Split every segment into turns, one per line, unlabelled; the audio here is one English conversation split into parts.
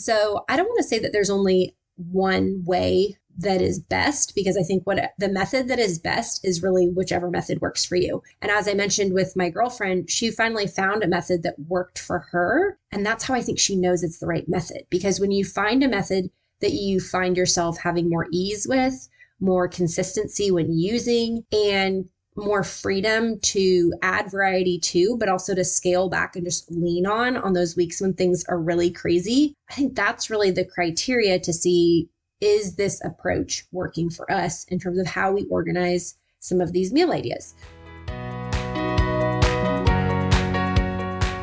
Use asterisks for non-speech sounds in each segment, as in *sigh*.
So I don't want to say that there's only one way that is best because I think what the method that is best is really whichever method works for you. And as I mentioned with my girlfriend, she finally found a method that worked for her. And that's how I think she knows it's the right method. Because when you find a method that you find yourself having more ease with, more consistency when using, and more freedom to add variety to, but also to scale back and just lean on on those weeks when things are really crazy. I think that's really the criteria to see is this approach working for us in terms of how we organize some of these meal ideas.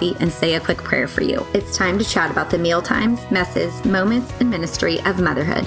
coffee and say a quick prayer for you. It's time to chat about the meal times, messes, moments, and ministry of motherhood.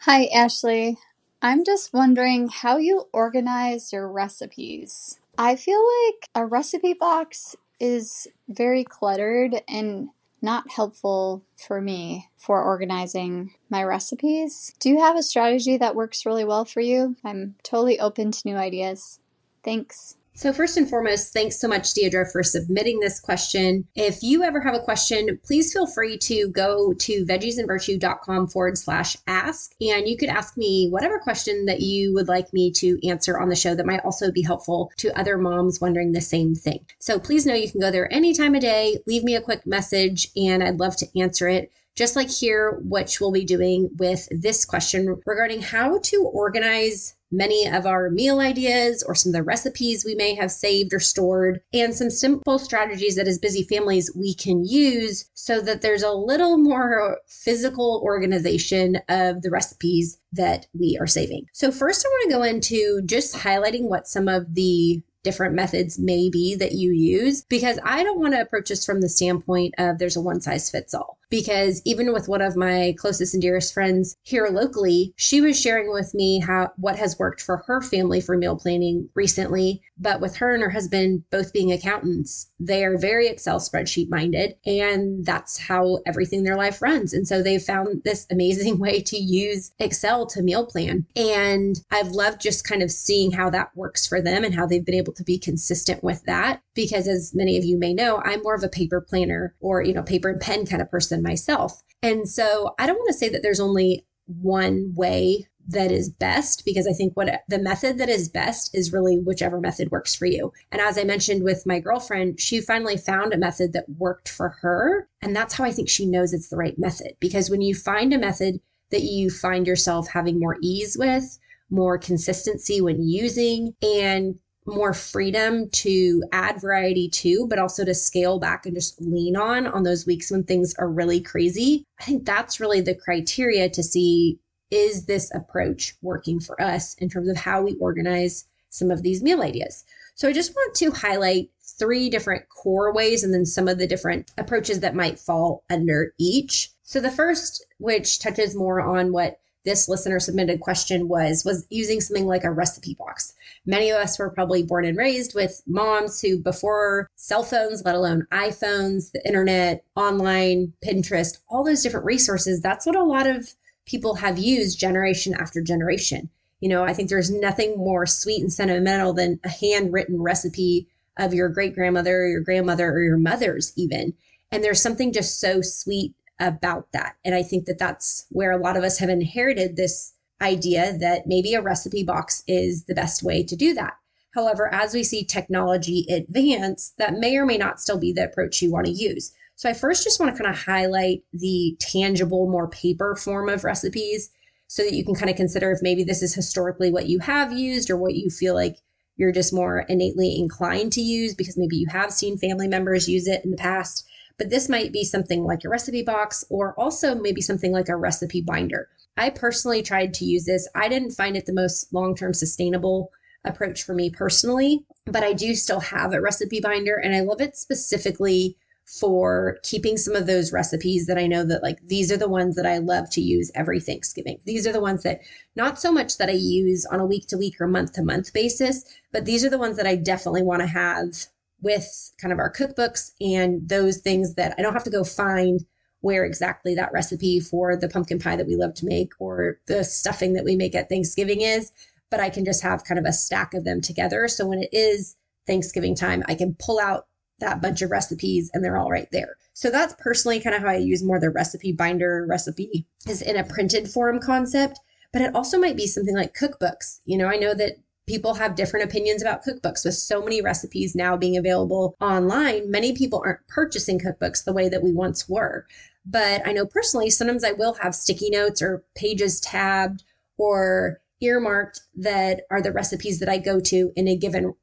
Hi, Ashley. I'm just wondering how you organize your recipes. I feel like a recipe box is very cluttered and not helpful for me for organizing my recipes. Do you have a strategy that works really well for you? I'm totally open to new ideas. Thanks.
So, first and foremost, thanks so much, Deidre, for submitting this question. If you ever have a question, please feel free to go to veggiesandvirtue.com forward slash ask. And you could ask me whatever question that you would like me to answer on the show that might also be helpful to other moms wondering the same thing. So, please know you can go there any time of day, leave me a quick message, and I'd love to answer it just like here, which we'll be doing with this question regarding how to organize many of our meal ideas or some of the recipes we may have saved or stored, and some simple strategies that as busy families we can use so that there's a little more physical organization of the recipes that we are saving. So, first, I want to go into just highlighting what some of the different methods may be that you use because I don't want to approach this from the standpoint of there's a one size fits all because even with one of my closest and dearest friends here locally, she was sharing with me how what has worked for her family for meal planning recently. But with her and her husband both being accountants, they are very Excel spreadsheet minded, and that's how everything in their life runs. And so they've found this amazing *laughs* way to use Excel to meal plan. And I've loved just kind of seeing how that works for them and how they've been able to be consistent with that. Because as many of you may know, I'm more of a paper planner or, you know, paper and pen kind of person myself. And so I don't want to say that there's only one way that is best because I think what the method that is best is really whichever method works for you. And as I mentioned with my girlfriend, she finally found a method that worked for her. And that's how I think she knows it's the right method because when you find a method that you find yourself having more ease with, more consistency when using, and more freedom to add variety to, but also to scale back and just lean on on those weeks when things are really crazy. I think that's really the criteria to see is this approach working for us in terms of how we organize some of these meal ideas. So I just want to highlight three different core ways and then some of the different approaches that might fall under each. So the first, which touches more on what this listener submitted question was was using something like a recipe box. Many of us were probably born and raised with moms who before cell phones, let alone iPhones, the internet, online, Pinterest, all those different resources, that's what a lot of people have used generation after generation. You know, I think there's nothing more sweet and sentimental than a handwritten recipe of your great grandmother or your grandmother or your mother's even. And there's something just so sweet about that. And I think that that's where a lot of us have inherited this idea that maybe a recipe box is the best way to do that. However, as we see technology advance, that may or may not still be the approach you want to use. So I first just want to kind of highlight the tangible, more paper form of recipes so that you can kind of consider if maybe this is historically what you have used or what you feel like you're just more innately inclined to use because maybe you have seen family members use it in the past. But this might be something like a recipe box or also maybe something like a recipe binder. I personally tried to use this. I didn't find it the most long term sustainable approach for me personally, but I do still have a recipe binder and I love it specifically for keeping some of those recipes that I know that like these are the ones that I love to use every Thanksgiving. These are the ones that not so much that I use on a week to week or month to month basis, but these are the ones that I definitely want to have with kind of our cookbooks and those things that I don't have to go find where exactly that recipe for the pumpkin pie that we love to make or the stuffing that we make at Thanksgiving is, but I can just have kind of a stack of them together. So when it is Thanksgiving time, I can pull out that bunch of recipes and they're all right there. So that's personally kind of how I use more the recipe binder recipe is in a printed form concept, but it also might be something like cookbooks. You know, I know that people have different opinions about cookbooks with so many recipes now being available online. Many people aren't purchasing cookbooks the way that we once were. But I know personally, sometimes I will have sticky notes or pages tabbed or earmarked that are the recipes that I go to in a given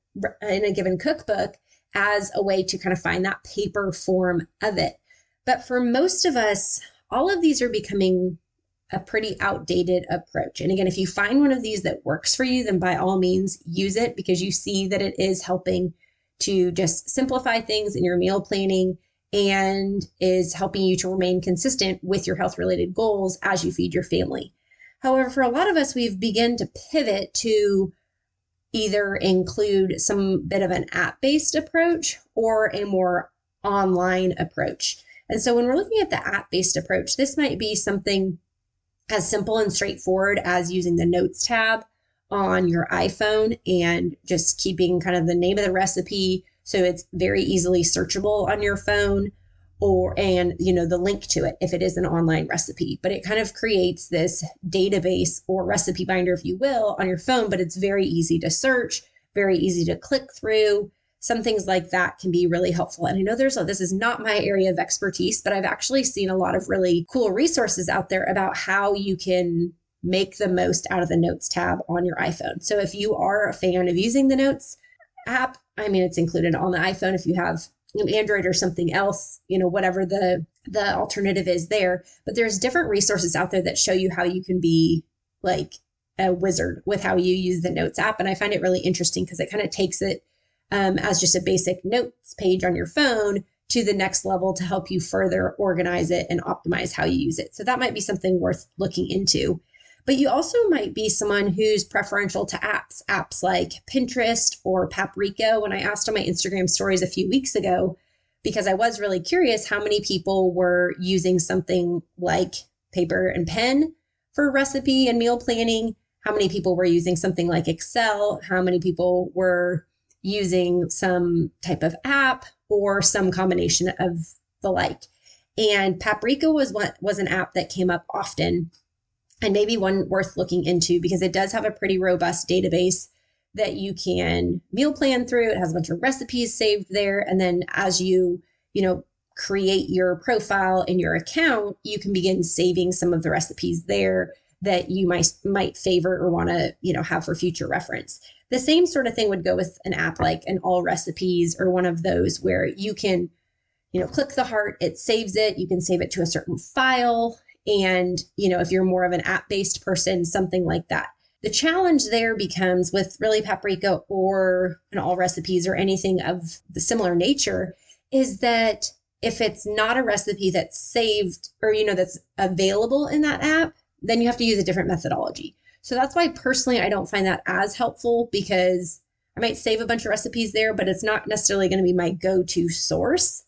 in a given cookbook as a way to kind of find that paper form of it. But for most of us, all of these are becoming a pretty outdated approach. And again, if you find one of these that works for you, then by all means use it because you see that it is helping to just simplify things in your meal planning and is helping you to remain consistent with your health related goals as you feed your family. However, for a lot of us, we've begun to pivot to either include some bit of an app based approach or a more online approach. And so when we're looking at the app based approach, this might be something as simple and straightforward as using the notes tab on your iPhone and just keeping kind of the name of the recipe so it's very easily searchable on your phone or and you know the link to it if it is an online recipe. But it kind of creates this database or recipe binder if you will on your phone but it's very easy to search very easy to click through some things like that can be really helpful. And i know there's a, this is not my area of expertise but i've actually seen a lot of really cool resources out there about how you can make the most out of the notes tab on your iphone. So if you are a fan of using the notes app i mean it's included on the iphone. If you have an Android or something else, you know, whatever the the alternative is there. But there's different resources out there that show you how you can be like a wizard with how you use the Notes app, and I find it really interesting because it kind of takes it um, as just a basic notes page on your phone to the next level to help you further organize it and optimize how you use it. So that might be something worth looking into. But you also might be someone who's preferential to apps, apps like Pinterest or Paprika. When I asked on my Instagram stories a few weeks ago, because I was really curious how many people were using something like paper and pen for recipe and meal planning, how many people were using something like Excel, how many people were using some type of app or some combination of the like. And Paprika was what was an app that came up often and maybe one worth looking into because it does have a pretty robust database that you can meal plan through. It has a bunch of recipes saved there. And then as you, you know, create your profile in your account, you can begin saving some of the recipes there that you might might favor or want to, you know, have for future reference. The same sort of thing would go with an app like an all recipes or one of those where you can, you know, click the heart, it saves it, you can save it to a certain file and, you know, if you're more of an app based person, something like that. The challenge there becomes with really paprika or an all recipes or anything of the similar nature is that if it's not a recipe that's saved or, you know, that's available in that app, then you have to use a different methodology. So that's why personally I don't find that as helpful because I might save a bunch of recipes there, but it's not necessarily going to be my go to source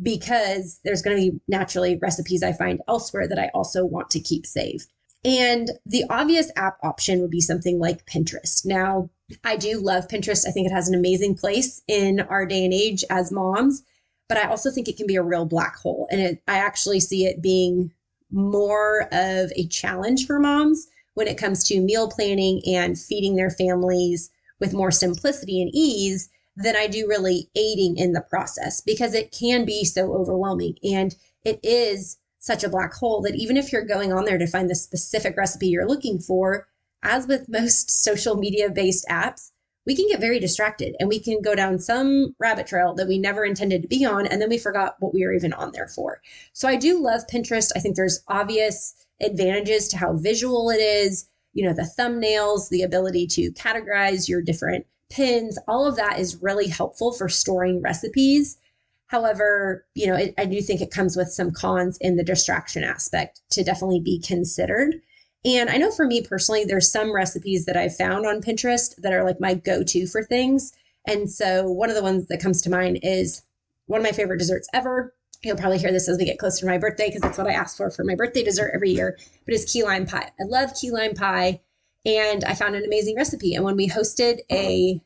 because there's going to be naturally recipes I find elsewhere that I also want to keep saved. And the obvious app option would be something like Pinterest. Now, I do love Pinterest. I think it has an amazing place in our day and age as moms, but I also think it can be a real black hole. And it, I actually see it being more of a challenge for moms when it comes to meal planning and feeding their families with more simplicity and ease than I do really aiding in the process because it can be so overwhelming. And it is such a black hole that even if you're going on there to find the specific recipe you're looking for, as with most *laughs* social media based apps, we can get very distracted and we can go down some rabbit trail that we never intended to be on. And then we forgot what we were even on there for. So I do love Pinterest. I think there's obvious advantages to how visual it is. you know, the thumbnails, the ability to categorize your different pins, all of that is really helpful for storing recipes. However, you know, it, I do think it comes with some cons in the distraction aspect to definitely be considered. And I know for me personally, there's some recipes that I've found on Pinterest that are like my go to for things. And so one of the ones that comes to mind is one of my favorite desserts ever. You'll probably hear this as we get closer to my birthday because that's what I ask for for my birthday dessert every year. But it's key lime pie. I love key lime pie, and I found an amazing recipe. And when we hosted a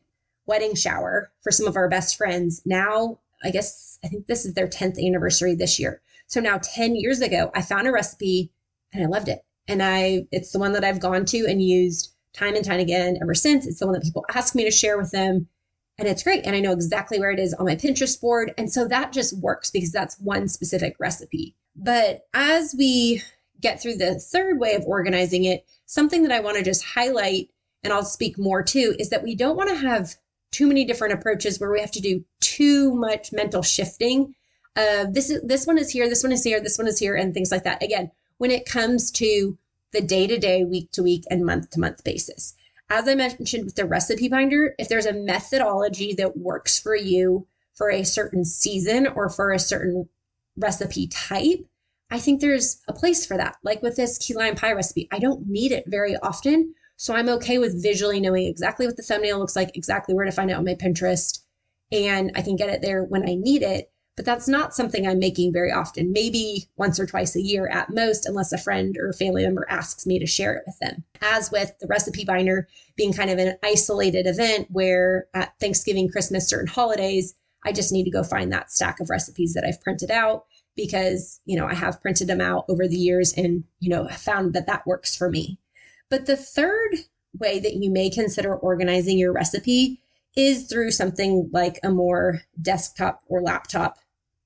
wedding shower for some of our best friends, now I guess I think this is their 10th anniversary this year. So now 10 years ago, I found a recipe and I loved it. And I it's the one that I've gone to and used time and time again ever since. It's the one that people ask me to share with them and it's great. And I know exactly where it is on my Pinterest board. And so that just works because that's one specific recipe. But as we get through the third way of organizing it, something that I want to just highlight and I'll speak more to is that we don't want to have too many different approaches where we have to do too much mental shifting. This is this one is here, this one is here, this one is here, and things like that. Again, when it comes to the day to day, week to week, and month to month basis. As I mentioned with the recipe binder, if there's a methodology that works for you for a certain season or for a certain recipe type, I think there's a place for that. Like with this key lime pie recipe, I don't need it very often. So I'm okay with visually knowing exactly what the thumbnail looks like, exactly where to find it on my Pinterest, and I can get it there when I need it but that's not something I'm making very often, maybe once or twice a year at most, unless a friend or family member asks me to share it with them. As with the recipe binder being kind of an isolated event where at Thanksgiving, Christmas, certain holidays, I just need to go find that stack of recipes that I've printed out because, you know, I have printed them out over the years and, you know, found that that works for me. But the third way that you may consider organizing your recipe is through something like a more desktop or laptop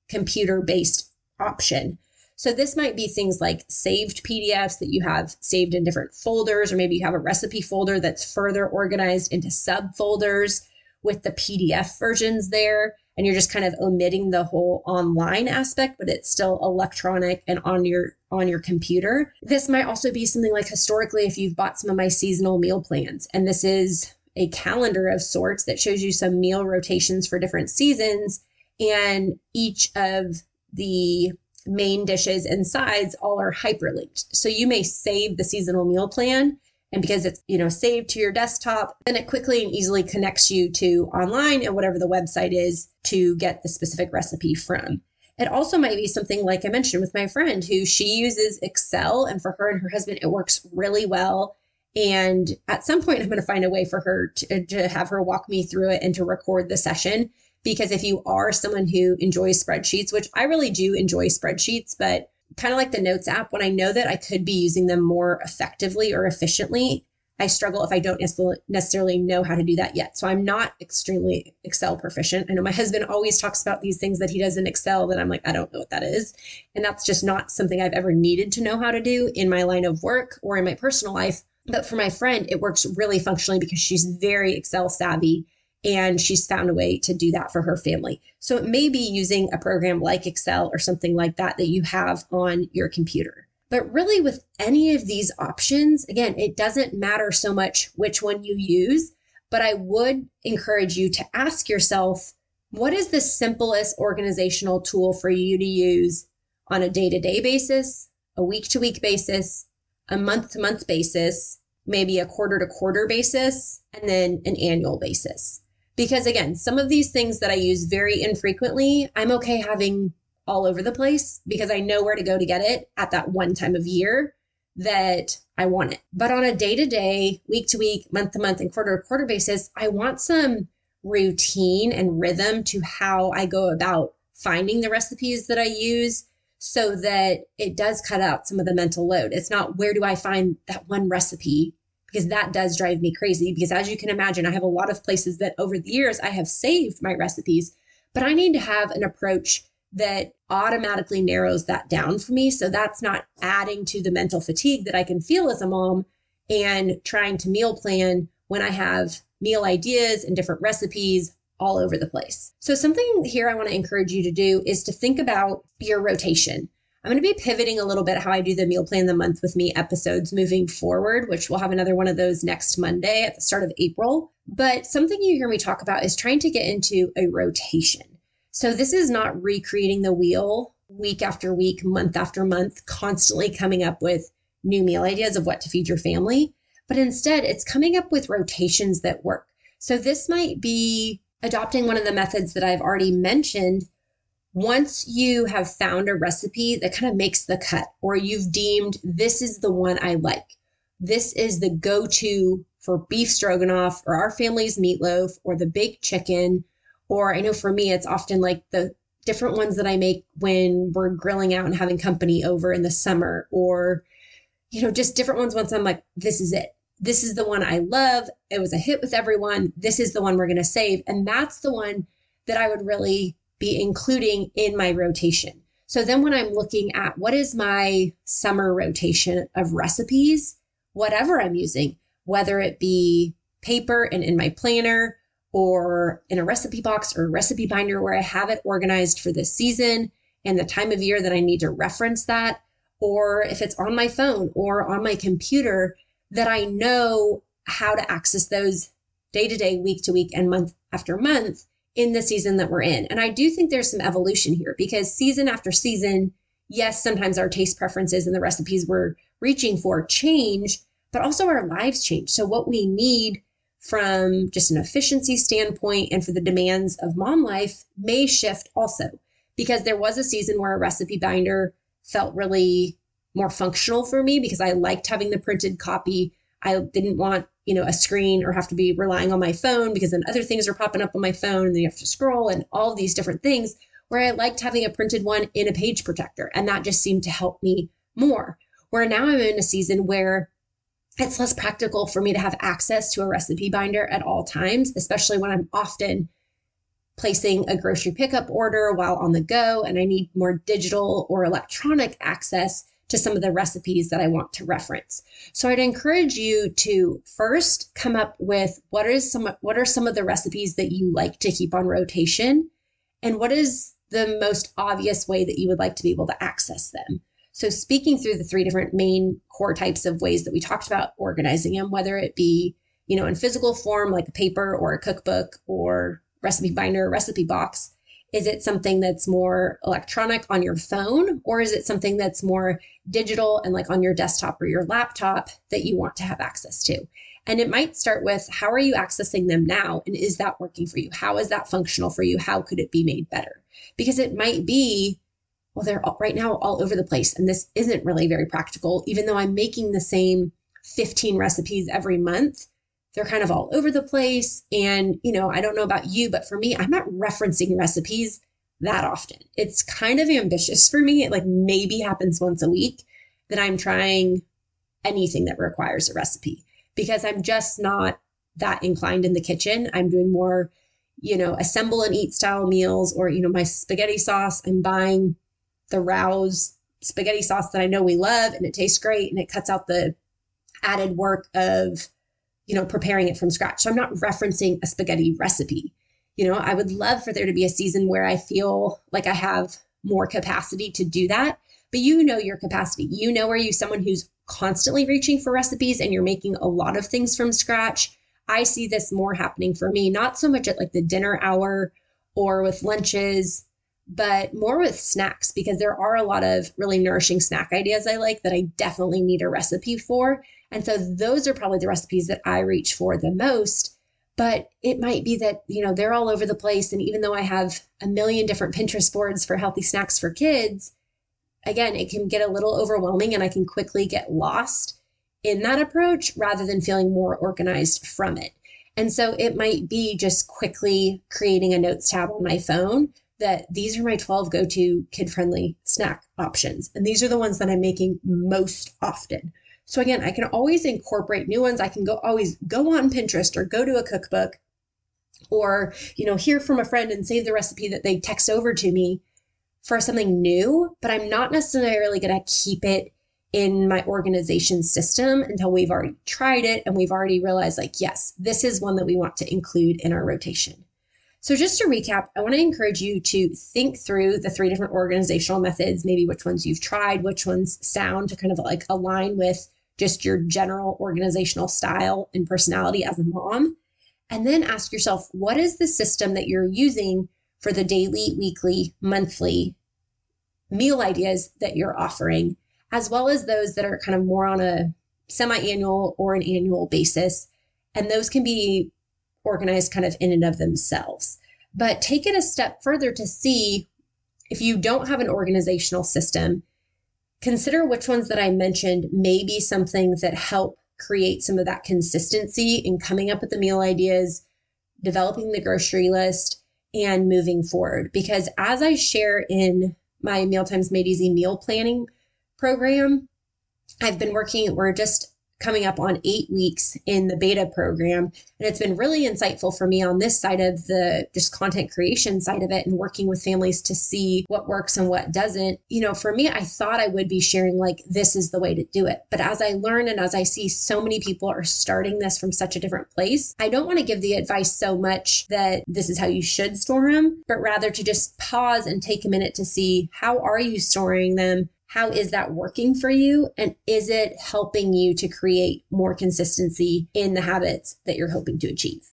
computer based option. So this might be things like saved PDFs that you have saved in different folders, or maybe you have a recipe folder that's further organized into subfolders with the PDF versions there. And you're just kind of omitting the whole online aspect, but it's still electronic and on your on your computer. This might also be something like historically if you've bought some of my seasonal meal plans. And this is a calendar of sorts that shows you some meal rotations for different seasons and each of the main dishes and sides all are hyperlinked. So you may save the seasonal meal plan and because it's you know saved to your desktop then it quickly and easily connects you to online and whatever the website is to get the specific recipe from. It also might be something like i mentioned with my friend who she uses excel and for her and her husband it works really well. And at some point i'm going to find a way for her to, to have her walk me through it and to record the session because if you are someone who enjoys spreadsheets, which I really do enjoy spreadsheets, but kind of like the Notes app, when I know that I could be using them more effectively or efficiently, I struggle if I don't necessarily know how to do that yet. So I'm not extremely Excel proficient. I know my husband always talks about these things that he does in Excel that I'm like, I don't know what that is. And that's just not something I've ever needed to know how to do in my line of work or in my personal life. But for my friend, it works really functionally because she's very Excel savvy and she's found a way to do that for her family. So it may be using a program like Excel or something like that that you have on your computer. But really, with any of these options, again, it doesn't matter so much which one you use, but I would encourage you to ask yourself what is the simplest organizational tool for you to use on a day to day basis, a week to week basis, a month to month basis, maybe a quarter to quarter basis, and then an annual basis. Because again, some of these things that I use very infrequently, I'm okay having all over the place because I know where to go to get it at that one time of year that I want it. But on a day to day, week to week, month to month, and quarter to quarter basis, I want some routine and rhythm to how I go about finding the recipes that I use so that it does cut out some of the mental load. It's not where do I find that one recipe because that does drive me crazy. Because as you can imagine, I have a lot of places that over the years I have saved my recipes, but I need to have an approach that automatically narrows that down for me. So that's not adding to the mental fatigue that I can feel as a mom and trying to meal plan when I have meal ideas and different recipes all over the place. So, something here I want to encourage you to do is to think about your rotation. I'm going to be pivoting a little bit how I do the meal plan the month with me episodes moving forward, which we'll have another one of those next Monday at the start of April. But something you hear me talk about is trying to get into a rotation. So this is not recreating the wheel week after week, month after month, constantly coming up with new meal ideas of what to feed your family, but instead it's coming up with rotations that work. So this might be adopting one of the methods that I've already mentioned. Once you have found a recipe that kind of makes the cut, or you've deemed this is the one I like, this is the go to for beef stroganoff or our family's meatloaf or the baked chicken. Or I know for me, it's often like the different ones that I make when we're grilling out and having company over in the summer, or, you know, just different ones once I'm like, this is it. This is the one I love. It was a hit with everyone. This is the one we're going to save. And that's the one that I would really be including in my rotation. So then when I'm looking at what is my summer rotation of recipes, whatever I'm using, whether it be paper and in my planner or in a recipe box or a recipe binder where I have it organized for this season and the time of year that I need to reference that, or if it's on my phone or on my computer, that I know how to access those day to day, week to week, and month after month in the season that we're in. And I do think there's some evolution here because season after season, yes, sometimes our taste preferences and the recipes we're reaching for change, but also our lives change. So, what we need from just an efficiency standpoint and for the demands of mom life may shift also. Because there was a season where a recipe binder felt really more functional for me because I liked having the printed copy. I didn't want, you know, a screen or have to be relying on my phone because then other things are popping up on my phone and then you have to scroll and all these different things where I liked having a printed one in a page protector. And that just seemed to help me more. Where now I'm in a season where it's less practical for me to have access to a recipe binder at all times, especially when I'm often placing a grocery pickup order while on the go and I need more digital or electronic access to some of the recipes that I want to reference. So I'd encourage you to first come up with what is some what are some of the recipes that you like to keep on rotation and what is the most obvious way that you would like to be able to access them. So speaking through the three different main core types of ways that we talked about organizing them, whether it be, you know, in physical form like a paper or a cookbook or recipe binder recipe box, is it something that's more electronic on your phone, or is it something that's more digital and like on your desktop or your laptop that you want to have access to? And it might start with how are you accessing them now? And is that working for you? How is that functional for you? How could it be made better? Because it might be, well, they're all, right now all over the place. And this isn't really very practical, even though I'm making the same 15 recipes every month they're kind of all over the place. And, you know, I don't know about you, but for me, I'm not referencing recipes that often. It's kind of ambitious for me. It like maybe happens once a week that I'm trying anything that requires a recipe because I'm just not that inclined in the kitchen. I'm doing more, you know, assemble and eat style meals or, you know, my spaghetti sauce. I'm buying the Rouse spaghetti sauce that I know we love and it tastes great and it cuts out the added work of you know, preparing it from scratch. So I'm not referencing a spaghetti recipe. You know, I would love for there to be a season where I feel like I have more capacity to do that. But you know your capacity. You know, are you someone who's constantly reaching for recipes and you're making a lot of things from scratch? I see this more happening for me, not so much at like the dinner hour or with lunches, but more with snacks because there are a lot of really nourishing snack ideas I like that I definitely need a recipe for. And so those are probably the recipes that I reach for the most. But it might be that, you know, they're all over the place. And even though I have a million different Pinterest boards for healthy snacks for kids, again, it can get a little overwhelming and I can quickly get lost in that approach rather than feeling more organized from it. And so it might be just quickly creating a notes tab on my phone that these are my 12 go to kid friendly snack options. And these are the ones that I'm making most often. So again, I can always incorporate new ones. I can go always go on Pinterest or go to a cookbook or, you know, hear from a friend and save the recipe that they text over to me for something new, but I'm not necessarily going to keep it in my organization system until we've already tried it and we've already realized like, yes, this is one that we want to include in our rotation. So, just to recap, I want to encourage you to think through the three different organizational methods, maybe which ones you've tried, which ones sound to kind of like align with just your general organizational style and personality as a mom. And then ask yourself, what is the system that you're using for the daily, weekly, monthly meal ideas that you're offering, as well as those that are kind of more on a semi annual or an annual basis? And those can be organized kind of in and of themselves. But take it a step further to see if you don't have an organizational system, consider which ones that I mentioned may be something that help create some of that consistency in coming up with the meal ideas, developing the grocery list, and moving forward. Because as I share in my Mealtimes Made Easy meal planning program, I've been working, we're just coming up on eight weeks in the beta program. And it's been really insightful for me on this side of the just content creation side of it and working with families to see what works and what doesn't. You know, for me, I thought I would be sharing like, this is the way to do it. But as I learn and as I see so many people are starting this from such a different place, I don't want to give the advice so much that this is how you should store them, but rather to just pause and take a minute to see how are you storing them? How is that working for you? And is it helping you to create more consistency in the habits that you're hoping to achieve?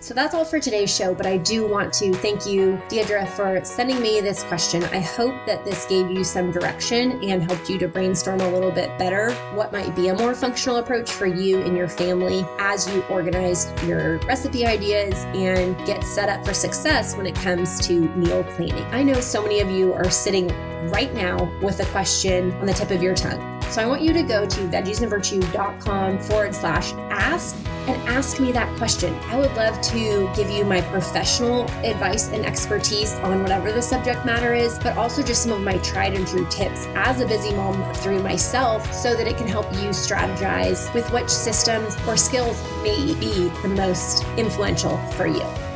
So that's all for today's show, but I do want to thank you, Deidre, for sending me this question. I hope that this gave you some direction and helped you to brainstorm a little bit better what might be a more functional approach for you and your family as you organize your recipe ideas and get set up for success when it comes to meal planning. I know so many of you are sitting right now with a question on the tip of your tongue. So I want you to go to veggiesandvirtue.com forward slash ask and ask me that question. I would love to give you my professional advice and expertise on whatever the subject matter is, but also just some of my tried and true tips as a busy mom through myself so that it can help you strategize with which systems or skills may be the most influential for you.